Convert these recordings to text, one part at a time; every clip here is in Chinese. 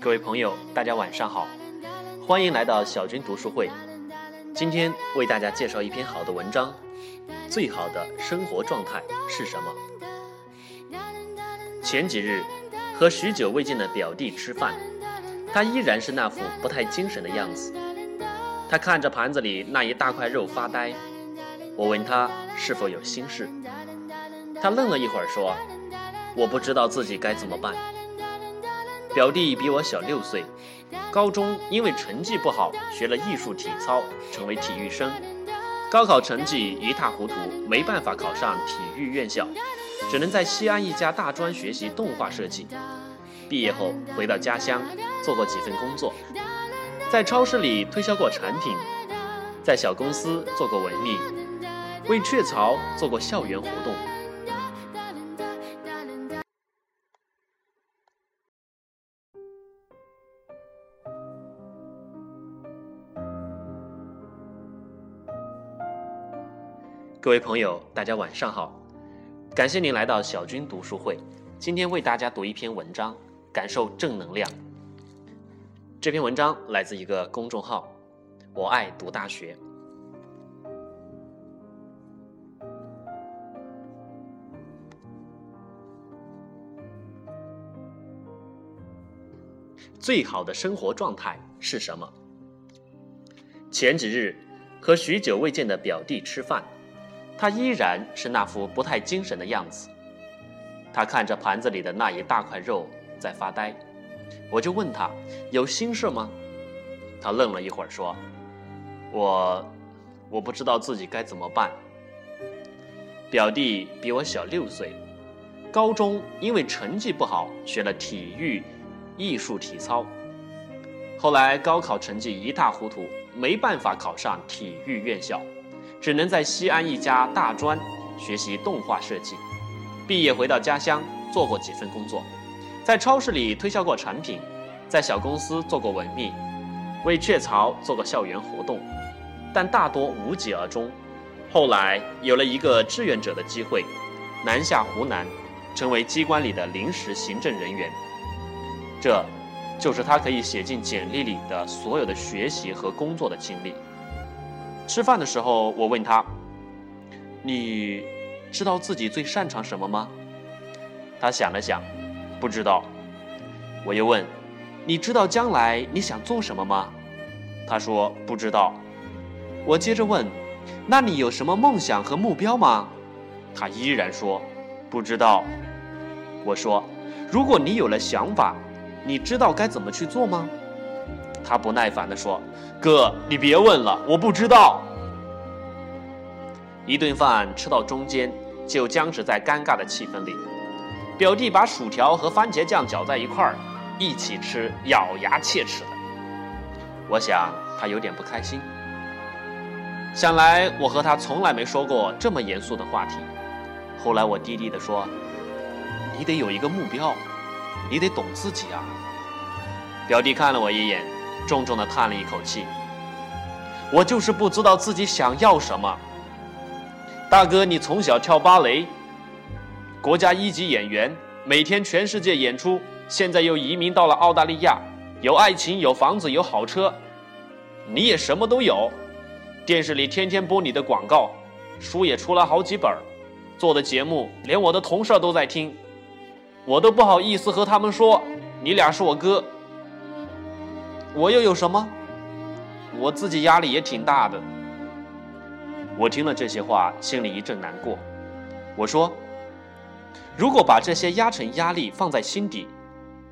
各位朋友，大家晚上好，欢迎来到小军读书会。今天为大家介绍一篇好的文章：最好的生活状态是什么？前几日和许久未见的表弟吃饭，他依然是那副不太精神的样子。他看着盘子里那一大块肉发呆。我问他是否有心事，他愣了一会儿说：“我不知道自己该怎么办。”表弟比我小六岁，高中因为成绩不好，学了艺术体操，成为体育生。高考成绩一塌糊涂，没办法考上体育院校，只能在西安一家大专学习动画设计。毕业后回到家乡，做过几份工作，在超市里推销过产品，在小公司做过文秘，为雀巢做过校园活动。各位朋友，大家晚上好，感谢您来到小军读书会。今天为大家读一篇文章，感受正能量。这篇文章来自一个公众号“我爱读大学”。最好的生活状态是什么？前几日和许久未见的表弟吃饭。他依然是那副不太精神的样子。他看着盘子里的那一大块肉在发呆，我就问他有心事吗？他愣了一会儿说：“我，我不知道自己该怎么办。”表弟比我小六岁，高中因为成绩不好学了体育、艺术体操，后来高考成绩一塌糊涂，没办法考上体育院校。只能在西安一家大专学习动画设计，毕业回到家乡做过几份工作，在超市里推销过产品，在小公司做过文秘，为雀巢做过校园活动，但大多无疾而终。后来有了一个志愿者的机会，南下湖南，成为机关里的临时行政人员。这，就是他可以写进简历里的所有的学习和工作的经历。吃饭的时候，我问他：“你知道自己最擅长什么吗？”他想了想，不知道。我又问：“你知道将来你想做什么吗？”他说：“不知道。”我接着问：“那你有什么梦想和目标吗？”他依然说：“不知道。”我说：“如果你有了想法，你知道该怎么去做吗？”他不耐烦地说：“哥，你别问了，我不知道。”一顿饭吃到中间，就僵持在尴尬的气氛里。表弟把薯条和番茄酱搅在一块儿，一起吃，咬牙切齿的。我想他有点不开心。想来我和他从来没说过这么严肃的话题。后来我低低地说：“你得有一个目标，你得懂自己啊。”表弟看了我一眼。重重的叹了一口气，我就是不知道自己想要什么。大哥，你从小跳芭蕾，国家一级演员，每天全世界演出，现在又移民到了澳大利亚，有爱情，有房子，有好车，你也什么都有。电视里天天播你的广告，书也出了好几本，做的节目连我的同事都在听，我都不好意思和他们说，你俩是我哥。我又有什么？我自己压力也挺大的。我听了这些话，心里一阵难过。我说：“如果把这些压成压力放在心底，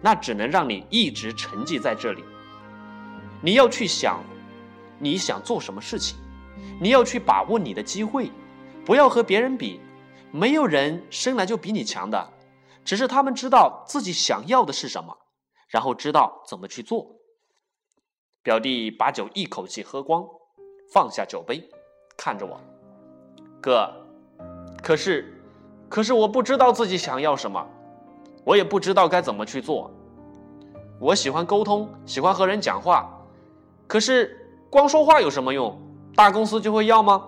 那只能让你一直沉寂在这里。你要去想，你想做什么事情，你要去把握你的机会，不要和别人比。没有人生来就比你强的，只是他们知道自己想要的是什么，然后知道怎么去做。”表弟把酒一口气喝光，放下酒杯，看着我，哥，可是，可是我不知道自己想要什么，我也不知道该怎么去做。我喜欢沟通，喜欢和人讲话，可是光说话有什么用？大公司就会要吗？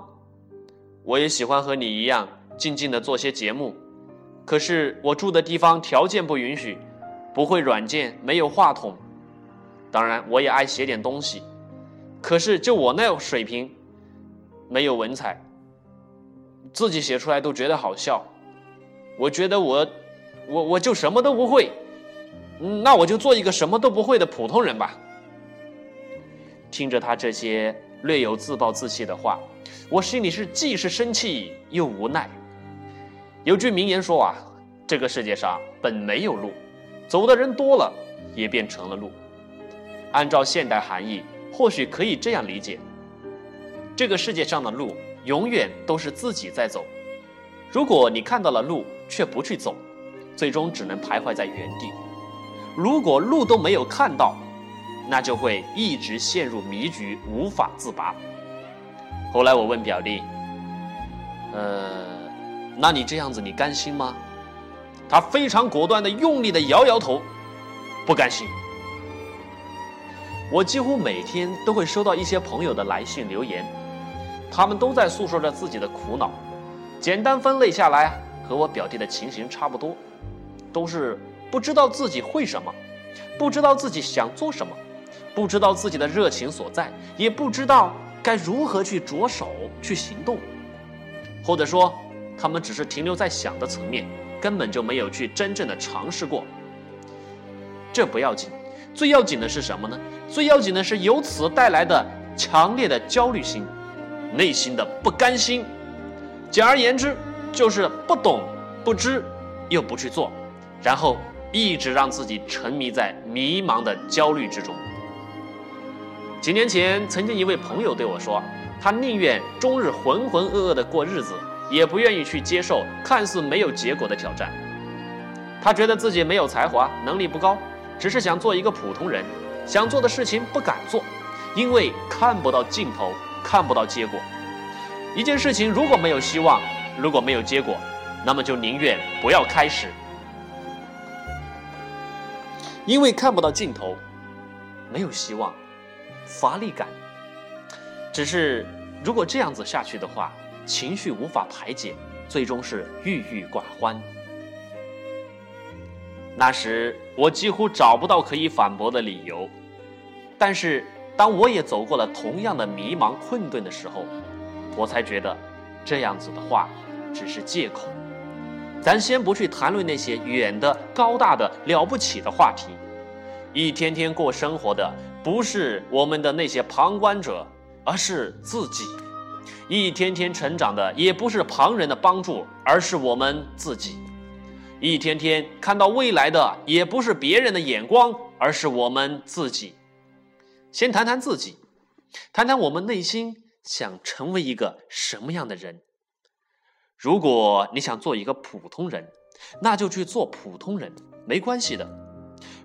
我也喜欢和你一样静静的做些节目，可是我住的地方条件不允许，不会软件，没有话筒。当然，我也爱写点东西，可是就我那水平，没有文采，自己写出来都觉得好笑。我觉得我，我我就什么都不会，那我就做一个什么都不会的普通人吧。听着他这些略有自暴自弃的话，我心里是既是生气又无奈。有句名言说啊，这个世界上本没有路，走的人多了，也变成了路。按照现代含义，或许可以这样理解：这个世界上的路永远都是自己在走。如果你看到了路却不去走，最终只能徘徊在原地；如果路都没有看到，那就会一直陷入迷局，无法自拔。后来我问表弟：“呃，那你这样子你甘心吗？”他非常果断的用力的摇摇头，不甘心。我几乎每天都会收到一些朋友的来信留言，他们都在诉说着自己的苦恼。简单分类下来，和我表弟的情形差不多，都是不知道自己会什么，不知道自己想做什么，不知道自己的热情所在，也不知道该如何去着手去行动，或者说，他们只是停留在想的层面，根本就没有去真正的尝试过。这不要紧。最要紧的是什么呢？最要紧的是由此带来的强烈的焦虑心，内心的不甘心。简而言之，就是不懂、不知，又不去做，然后一直让自己沉迷在迷茫的焦虑之中。几年前，曾经一位朋友对我说：“他宁愿终日浑浑噩噩的过日子，也不愿意去接受看似没有结果的挑战。他觉得自己没有才华，能力不高。”只是想做一个普通人，想做的事情不敢做，因为看不到尽头，看不到结果。一件事情如果没有希望，如果没有结果，那么就宁愿不要开始，因为看不到尽头，没有希望，乏力感。只是如果这样子下去的话，情绪无法排解，最终是郁郁寡欢。那时我几乎找不到可以反驳的理由，但是当我也走过了同样的迷茫困顿的时候，我才觉得这样子的话只是借口。咱先不去谈论那些远的、高大的、了不起的话题，一天天过生活的不是我们的那些旁观者，而是自己；一天天成长的也不是旁人的帮助，而是我们自己。一天天看到未来的也不是别人的眼光，而是我们自己。先谈谈自己，谈谈我们内心想成为一个什么样的人。如果你想做一个普通人，那就去做普通人，没关系的。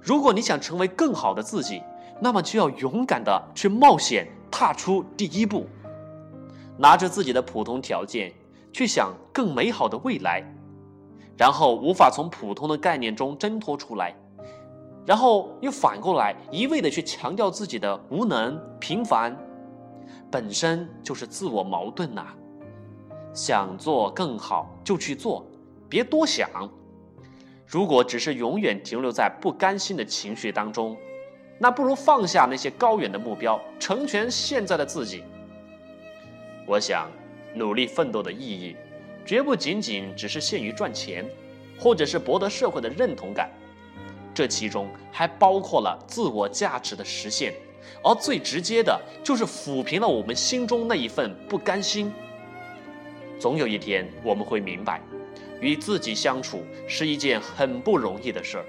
如果你想成为更好的自己，那么就要勇敢的去冒险，踏出第一步，拿着自己的普通条件去想更美好的未来。然后无法从普通的概念中挣脱出来，然后又反过来一味的去强调自己的无能、平凡，本身就是自我矛盾呐。想做更好就去做，别多想。如果只是永远停留在不甘心的情绪当中，那不如放下那些高远的目标，成全现在的自己。我想，努力奋斗的意义。绝不仅仅只是限于赚钱，或者是博得社会的认同感，这其中还包括了自我价值的实现，而最直接的就是抚平了我们心中那一份不甘心。总有一天我们会明白，与自己相处是一件很不容易的事儿。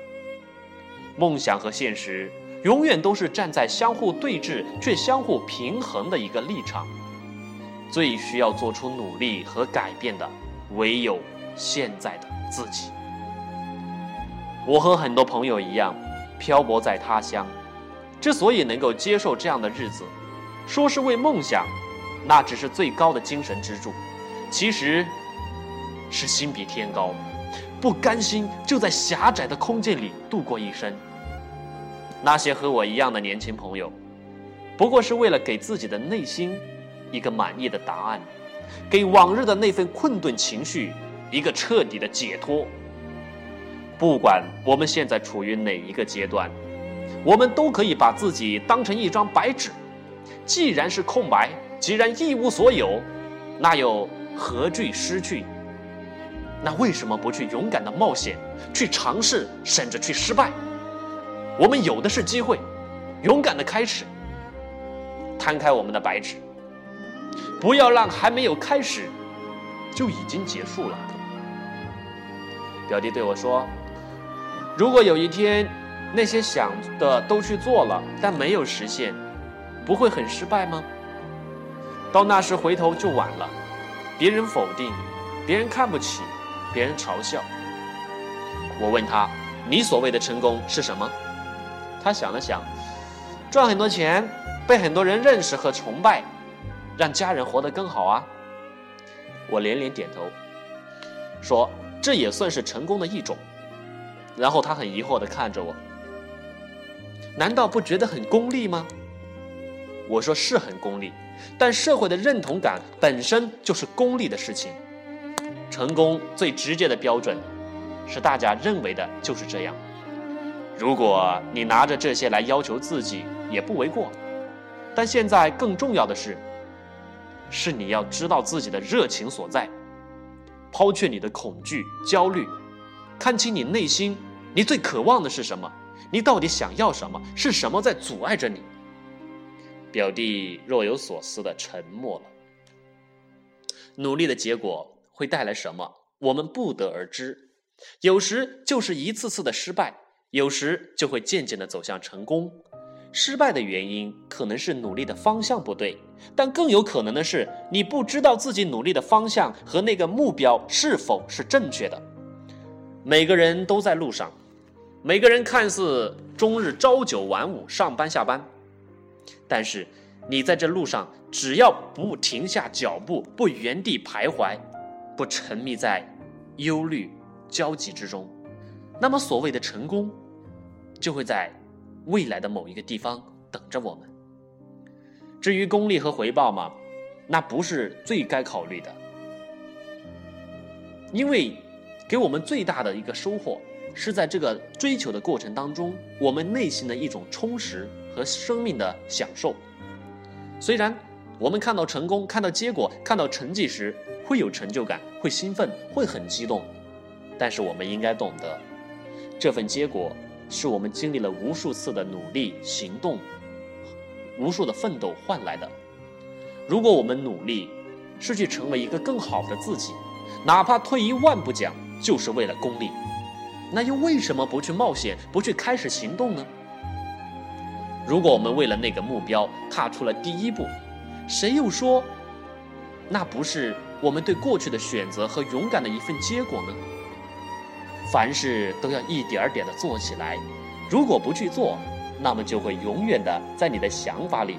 梦想和现实永远都是站在相互对峙却相互平衡的一个立场，最需要做出努力和改变的。唯有现在的自己。我和很多朋友一样，漂泊在他乡，之所以能够接受这样的日子，说是为梦想，那只是最高的精神支柱，其实是心比天高，不甘心就在狭窄的空间里度过一生。那些和我一样的年轻朋友，不过是为了给自己的内心一个满意的答案。给往日的那份困顿情绪一个彻底的解脱。不管我们现在处于哪一个阶段，我们都可以把自己当成一张白纸，既然是空白，既然一无所有，那又何惧失去？那为什么不去勇敢的冒险，去尝试，甚至去失败？我们有的是机会，勇敢的开始，摊开我们的白纸，不要让还没有开始就已经结束了。表弟对我说：“如果有一天那些想的都去做了，但没有实现，不会很失败吗？到那时回头就晚了，别人否定，别人看不起。”别人嘲笑我，问他：“你所谓的成功是什么？”他想了想，赚很多钱，被很多人认识和崇拜，让家人活得更好啊。我连连点头，说：“这也算是成功的一种。”然后他很疑惑地看着我：“难道不觉得很功利吗？”我说：“是很功利，但社会的认同感本身就是功利的事情。”成功最直接的标准，是大家认为的就是这样。如果你拿着这些来要求自己，也不为过。但现在更重要的是，是你要知道自己的热情所在，抛却你的恐惧、焦虑，看清你内心，你最渴望的是什么？你到底想要什么？是什么在阻碍着你？表弟若有所思的沉默了。努力的结果。会带来什么？我们不得而知。有时就是一次次的失败，有时就会渐渐的走向成功。失败的原因可能是努力的方向不对，但更有可能的是你不知道自己努力的方向和那个目标是否是正确的。每个人都在路上，每个人看似终日朝九晚五上班下班，但是你在这路上，只要不停下脚步，不原地徘徊。不沉迷在忧虑、焦急之中，那么所谓的成功，就会在未来的某一个地方等着我们。至于功利和回报嘛，那不是最该考虑的，因为给我们最大的一个收获，是在这个追求的过程当中，我们内心的一种充实和生命的享受。虽然我们看到成功、看到结果、看到成绩时，会有成就感，会兴奋，会很激动，但是我们应该懂得，这份结果是我们经历了无数次的努力行动，无数的奋斗换来的。如果我们努力是去成为一个更好的自己，哪怕退一万步讲，就是为了功利，那又为什么不去冒险，不去开始行动呢？如果我们为了那个目标踏出了第一步，谁又说那不是？我们对过去的选择和勇敢的一份结果呢？凡事都要一点点的做起来。如果不去做，那么就会永远的在你的想法里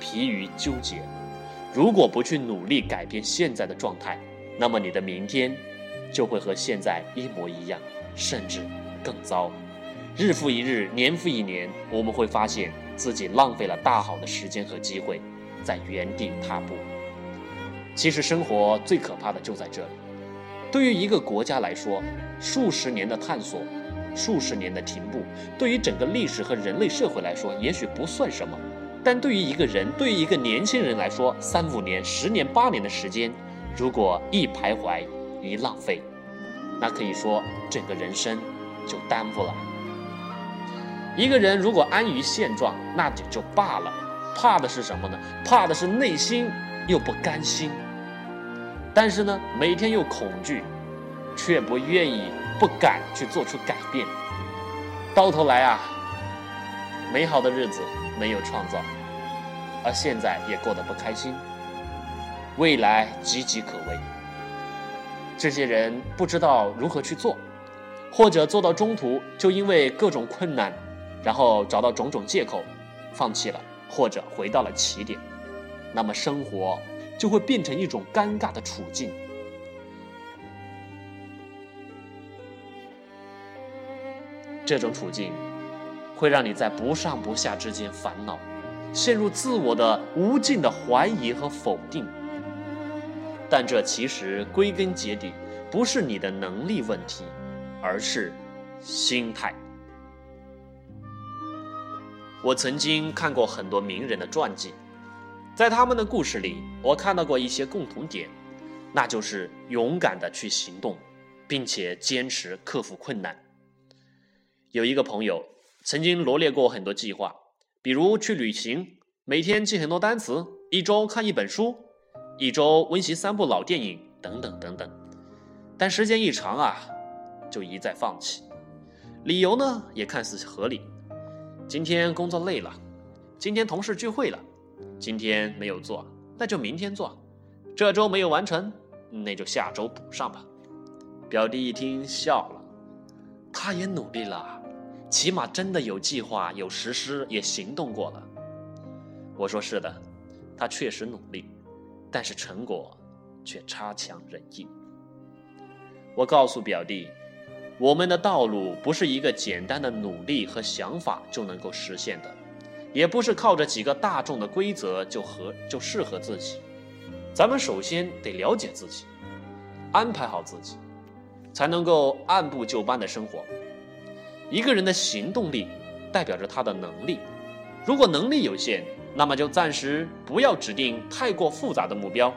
疲于纠结。如果不去努力改变现在的状态，那么你的明天就会和现在一模一样，甚至更糟。日复一日，年复一年，我们会发现自己浪费了大好的时间和机会，在原地踏步。其实生活最可怕的就在这里。对于一个国家来说，数十年的探索，数十年的停步，对于整个历史和人类社会来说，也许不算什么；但对于一个人，对于一个年轻人来说，三五年、十年、八年的时间，如果一徘徊、一浪费，那可以说整个人生就耽误了。一个人如果安于现状，那也就罢了，怕的是什么呢？怕的是内心又不甘心。但是呢，每天又恐惧，却不愿意、不敢去做出改变。到头来啊，美好的日子没有创造，而现在也过得不开心，未来岌岌可危。这些人不知道如何去做，或者做到中途就因为各种困难，然后找到种种借口，放弃了，或者回到了起点。那么生活。就会变成一种尴尬的处境。这种处境会让你在不上不下之间烦恼，陷入自我的无尽的怀疑和否定。但这其实归根结底不是你的能力问题，而是心态。我曾经看过很多名人的传记，在他们的故事里，我看到过一些共同点，那就是勇敢的去行动，并且坚持克服困难。有一个朋友曾经罗列过很多计划，比如去旅行，每天记很多单词，一周看一本书，一周温习三部老电影，等等等等。但时间一长啊，就一再放弃。理由呢也看似合理。今天工作累了，今天同事聚会了，今天没有做，那就明天做。这周没有完成，那就下周补上吧。表弟一听笑了，他也努力了，起码真的有计划、有实施、也行动过了。我说是的，他确实努力，但是成果却差强人意。我告诉表弟。我们的道路不是一个简单的努力和想法就能够实现的，也不是靠着几个大众的规则就合就适合自己。咱们首先得了解自己，安排好自己，才能够按部就班的生活。一个人的行动力代表着他的能力，如果能力有限，那么就暂时不要指定太过复杂的目标。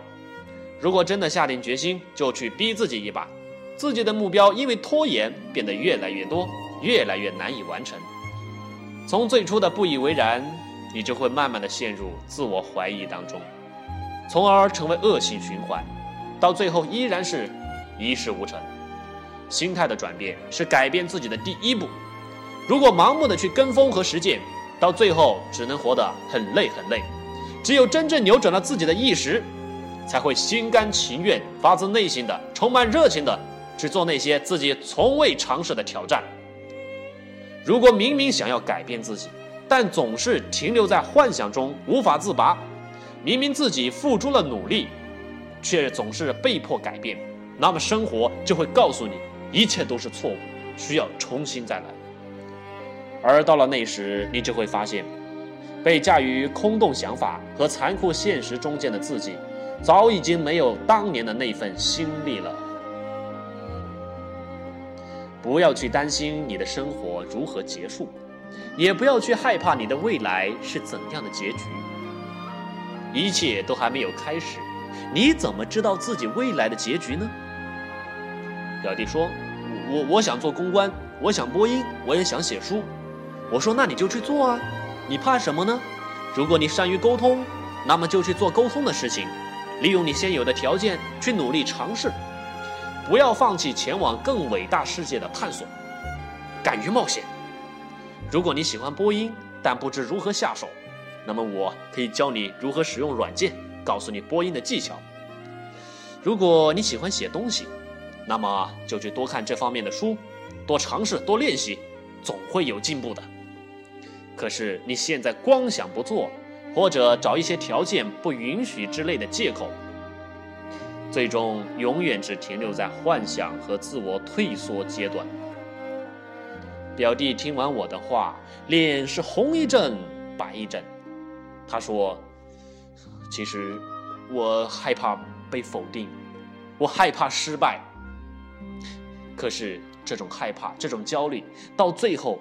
如果真的下定决心，就去逼自己一把。自己的目标因为拖延变得越来越多，越来越难以完成。从最初的不以为然，你就会慢慢的陷入自我怀疑当中，从而成为恶性循环，到最后依然是一事无成。心态的转变是改变自己的第一步。如果盲目的去跟风和实践，到最后只能活得很累很累。只有真正扭转了自己的意识，才会心甘情愿、发自内心的、充满热情的。去做那些自己从未尝试的挑战。如果明明想要改变自己，但总是停留在幻想中无法自拔；明明自己付出了努力，却总是被迫改变，那么生活就会告诉你，一切都是错误，需要重新再来。而到了那时，你就会发现，被驾驭空洞想法和残酷现实中间的自己，早已经没有当年的那份心力了。不要去担心你的生活如何结束，也不要去害怕你的未来是怎样的结局。一切都还没有开始，你怎么知道自己未来的结局呢？表弟说：“我我想做公关，我想播音，我也想写书。”我说：“那你就去做啊，你怕什么呢？如果你善于沟通，那么就去做沟通的事情，利用你现有的条件去努力尝试。”不要放弃前往更伟大世界的探索，敢于冒险。如果你喜欢播音，但不知如何下手，那么我可以教你如何使用软件，告诉你播音的技巧。如果你喜欢写东西，那么就去多看这方面的书，多尝试，多练习，总会有进步的。可是你现在光想不做，或者找一些条件不允许之类的借口。最终永远只停留在幻想和自我退缩阶段。表弟听完我的话，脸是红一阵白一阵。他说：“其实我害怕被否定，我害怕失败。可是这种害怕、这种焦虑，到最后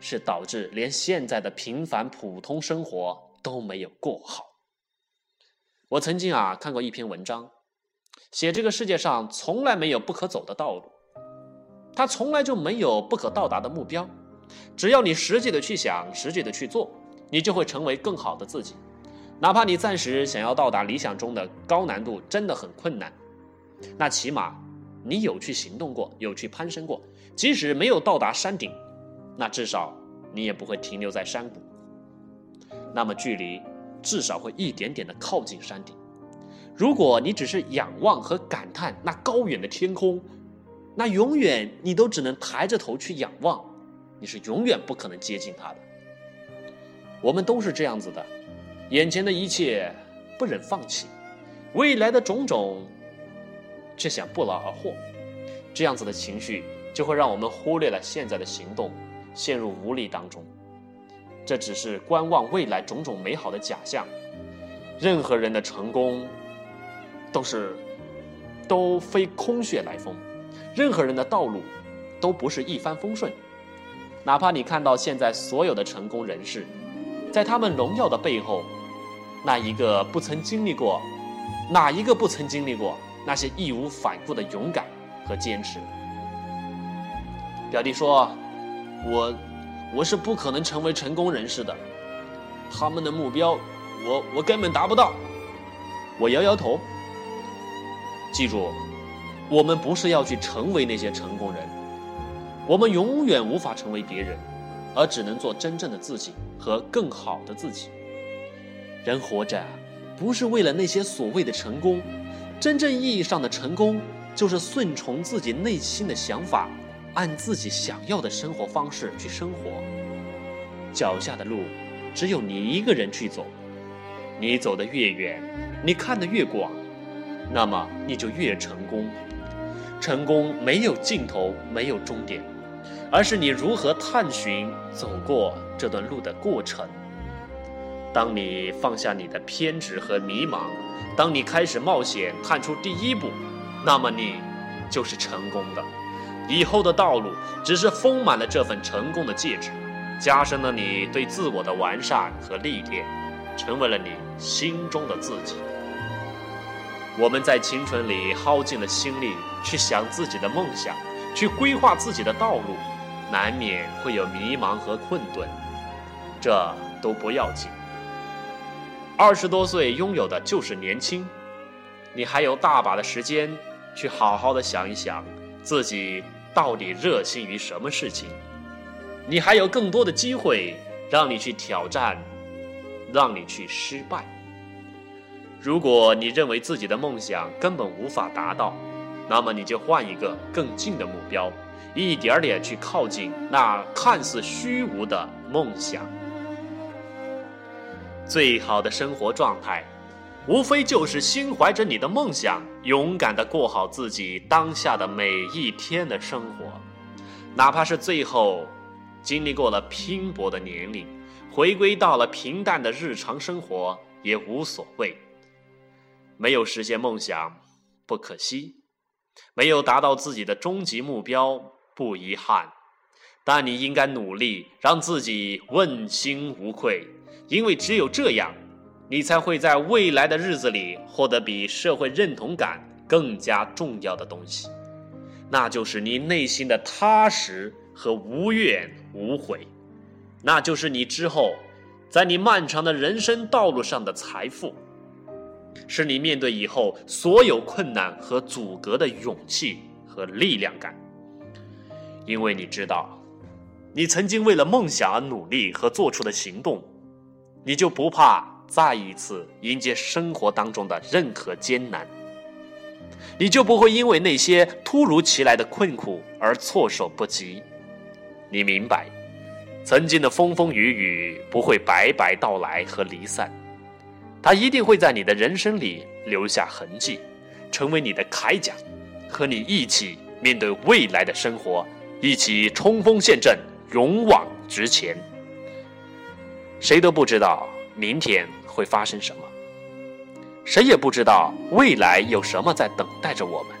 是导致连现在的平凡普通生活都没有过好。”我曾经啊看过一篇文章。写这个世界上从来没有不可走的道路，它从来就没有不可到达的目标。只要你实际的去想，实际的去做，你就会成为更好的自己。哪怕你暂时想要到达理想中的高难度真的很困难，那起码你有去行动过，有去攀升过。即使没有到达山顶，那至少你也不会停留在山谷。那么距离至少会一点点的靠近山顶。如果你只是仰望和感叹那高远的天空，那永远你都只能抬着头去仰望，你是永远不可能接近它的。我们都是这样子的，眼前的一切不忍放弃，未来的种种却想不劳而获，这样子的情绪就会让我们忽略了现在的行动，陷入无力当中。这只是观望未来种种美好的假象，任何人的成功。都是，都非空穴来风，任何人的道路都不是一帆风顺。哪怕你看到现在所有的成功人士，在他们荣耀的背后，那一个不曾经历过，哪一个不曾经历过那些义无反顾的勇敢和坚持？表弟说：“我，我是不可能成为成功人士的，他们的目标，我我根本达不到。”我摇摇头。记住，我们不是要去成为那些成功人。我们永远无法成为别人，而只能做真正的自己和更好的自己。人活着，不是为了那些所谓的成功，真正意义上的成功，就是顺从自己内心的想法，按自己想要的生活方式去生活。脚下的路，只有你一个人去走。你走得越远，你看得越广，那么你就越成功。成功没有尽头，没有终点。而是你如何探寻走过这段路的过程。当你放下你的偏执和迷茫，当你开始冒险探出第一步，那么你就是成功的。以后的道路只是丰满了这份成功的戒指，加深了你对自我的完善和历练，成为了你心中的自己。我们在青春里耗尽了心力去想自己的梦想，去规划自己的道路。难免会有迷茫和困顿，这都不要紧。二十多岁拥有的就是年轻，你还有大把的时间去好好的想一想自己到底热心于什么事情。你还有更多的机会让你去挑战，让你去失败。如果你认为自己的梦想根本无法达到，那么你就换一个更近的目标。一点点去靠近那看似虚无的梦想。最好的生活状态，无非就是心怀着你的梦想，勇敢的过好自己当下的每一天的生活。哪怕是最后经历过了拼搏的年龄，回归到了平淡的日常生活也无所谓。没有实现梦想不可惜，没有达到自己的终极目标。不遗憾，但你应该努力让自己问心无愧，因为只有这样，你才会在未来的日子里获得比社会认同感更加重要的东西，那就是你内心的踏实和无怨无悔，那就是你之后在你漫长的人生道路上的财富，是你面对以后所有困难和阻隔的勇气和力量感。因为你知道，你曾经为了梦想而努力和做出的行动，你就不怕再一次迎接生活当中的任何艰难，你就不会因为那些突如其来的困苦而措手不及。你明白，曾经的风风雨雨不会白白到来和离散，它一定会在你的人生里留下痕迹，成为你的铠甲，和你一起面对未来的生活。一起冲锋陷阵，勇往直前。谁都不知道明天会发生什么，谁也不知道未来有什么在等待着我们。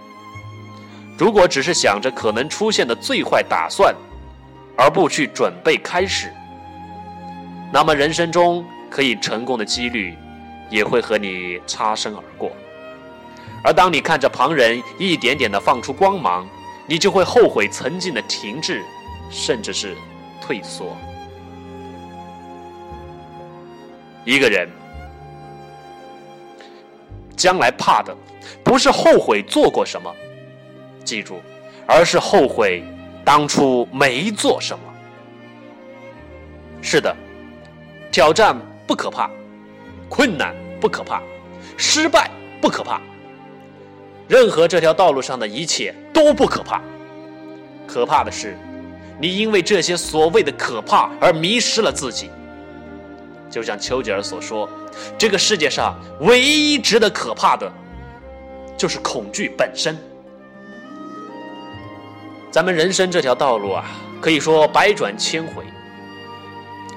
如果只是想着可能出现的最坏打算，而不去准备开始，那么人生中可以成功的几率也会和你擦身而过。而当你看着旁人一点点的放出光芒，你就会后悔曾经的停滞，甚至是退缩。一个人将来怕的不是后悔做过什么，记住，而是后悔当初没做什么。是的，挑战不可怕，困难不可怕，失败不可怕。任何这条道路上的一切都不可怕，可怕的是，你因为这些所谓的可怕而迷失了自己。就像丘吉尔所说，这个世界上唯一值得可怕的，就是恐惧本身。咱们人生这条道路啊，可以说百转千回，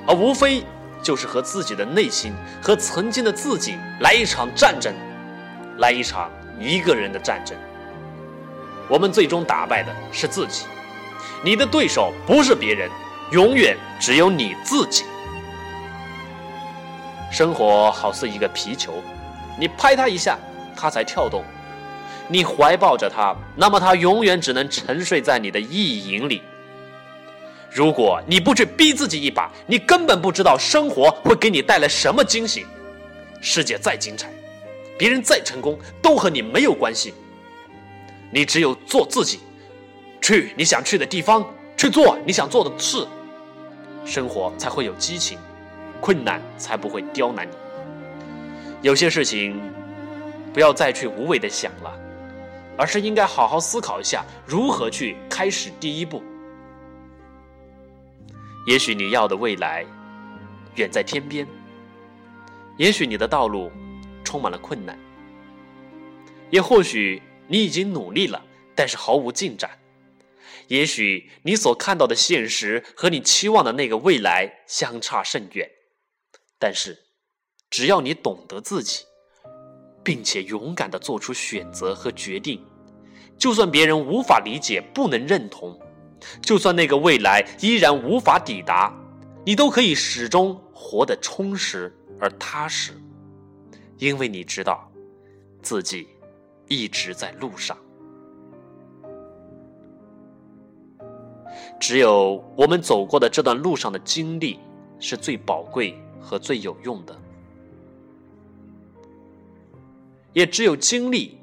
而无非就是和自己的内心和曾经的自己来一场战争，来一场。一个人的战争，我们最终打败的是自己。你的对手不是别人，永远只有你自己。生活好似一个皮球，你拍它一下，它才跳动；你怀抱着它，那么它永远只能沉睡在你的意淫里。如果你不去逼自己一把，你根本不知道生活会给你带来什么惊喜。世界再精彩，别人再成功，都和你没有关系。你只有做自己，去你想去的地方，去做你想做的事，生活才会有激情，困难才不会刁难你。有些事情，不要再去无谓的想了，而是应该好好思考一下如何去开始第一步。也许你要的未来远在天边，也许你的道路充满了困难，也或许你已经努力了，但是毫无进展。也许你所看到的现实和你期望的那个未来相差甚远，但是只要你懂得自己，并且勇敢的做出选择和决定，就算别人无法理解、不能认同。就算那个未来依然无法抵达，你都可以始终活得充实而踏实，因为你知道，自己一直在路上。只有我们走过的这段路上的经历，是最宝贵和最有用的，也只有经历，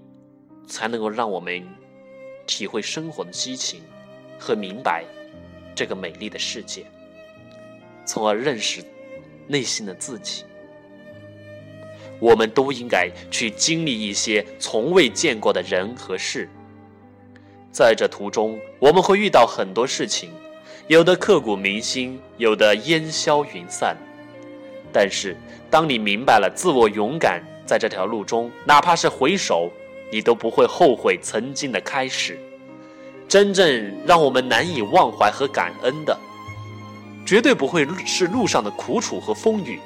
才能够让我们体会生活的激情。和明白这个美丽的世界，从而认识内心的自己。我们都应该去经历一些从未见过的人和事，在这途中，我们会遇到很多事情，有的刻骨铭心，有的烟消云散。但是，当你明白了自我勇敢，在这条路中，哪怕是回首，你都不会后悔曾经的开始。真正让我们难以忘怀和感恩的，绝对不会是路上的苦楚和风雨，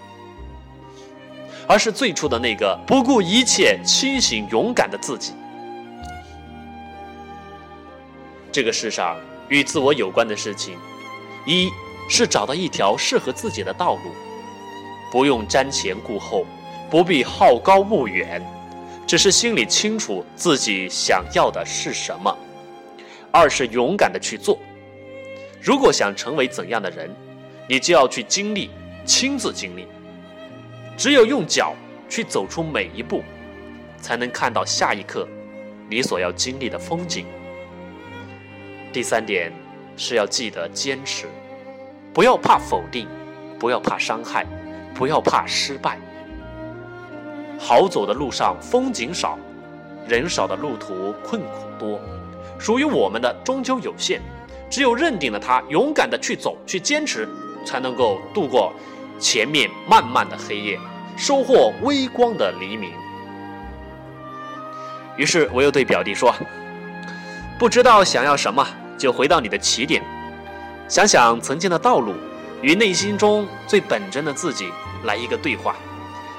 而是最初的那个不顾一切、清醒勇敢的自己。这个世上与自我有关的事情，一是找到一条适合自己的道路，不用瞻前顾后，不必好高骛远，只是心里清楚自己想要的是什么。二是勇敢的去做。如果想成为怎样的人，你就要去经历，亲自经历。只有用脚去走出每一步，才能看到下一刻你所要经历的风景。第三点是要记得坚持，不要怕否定，不要怕伤害，不要怕失败。好走的路上风景少，人少的路途困苦多。属于我们的终究有限，只有认定了它，勇敢的去走，去坚持，才能够度过前面漫漫的黑夜，收获微光的黎明。于是我又对表弟说：“不知道想要什么，就回到你的起点，想想曾经的道路，与内心中最本真的自己来一个对话，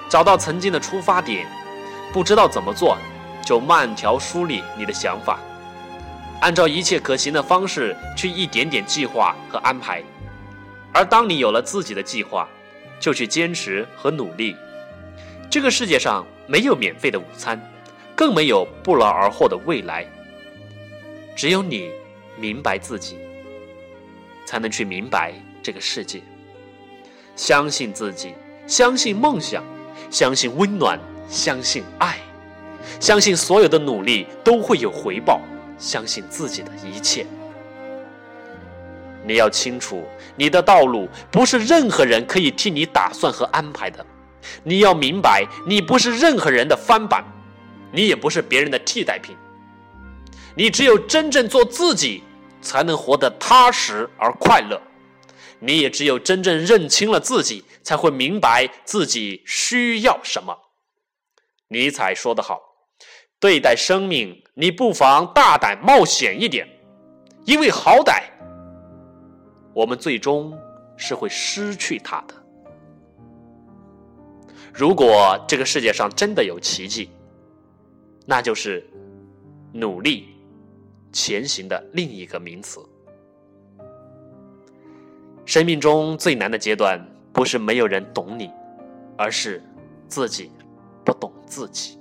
找到曾经的出发点。不知道怎么做，就慢条梳理你的想法。”按照一切可行的方式去一点点计划和安排，而当你有了自己的计划，就去坚持和努力。这个世界上没有免费的午餐，更没有不劳而获的未来。只有你明白自己，才能去明白这个世界。相信自己，相信梦想，相信温暖，相信爱，相信所有的努力都会有回报。相信自己的一切，你要清楚，你的道路不是任何人可以替你打算和安排的。你要明白，你不是任何人的翻版，你也不是别人的替代品。你只有真正做自己，才能活得踏实而快乐。你也只有真正认清了自己，才会明白自己需要什么。尼采说得好。对待生命，你不妨大胆冒险一点，因为好歹我们最终是会失去它的。如果这个世界上真的有奇迹，那就是努力前行的另一个名词。生命中最难的阶段，不是没有人懂你，而是自己不懂自己。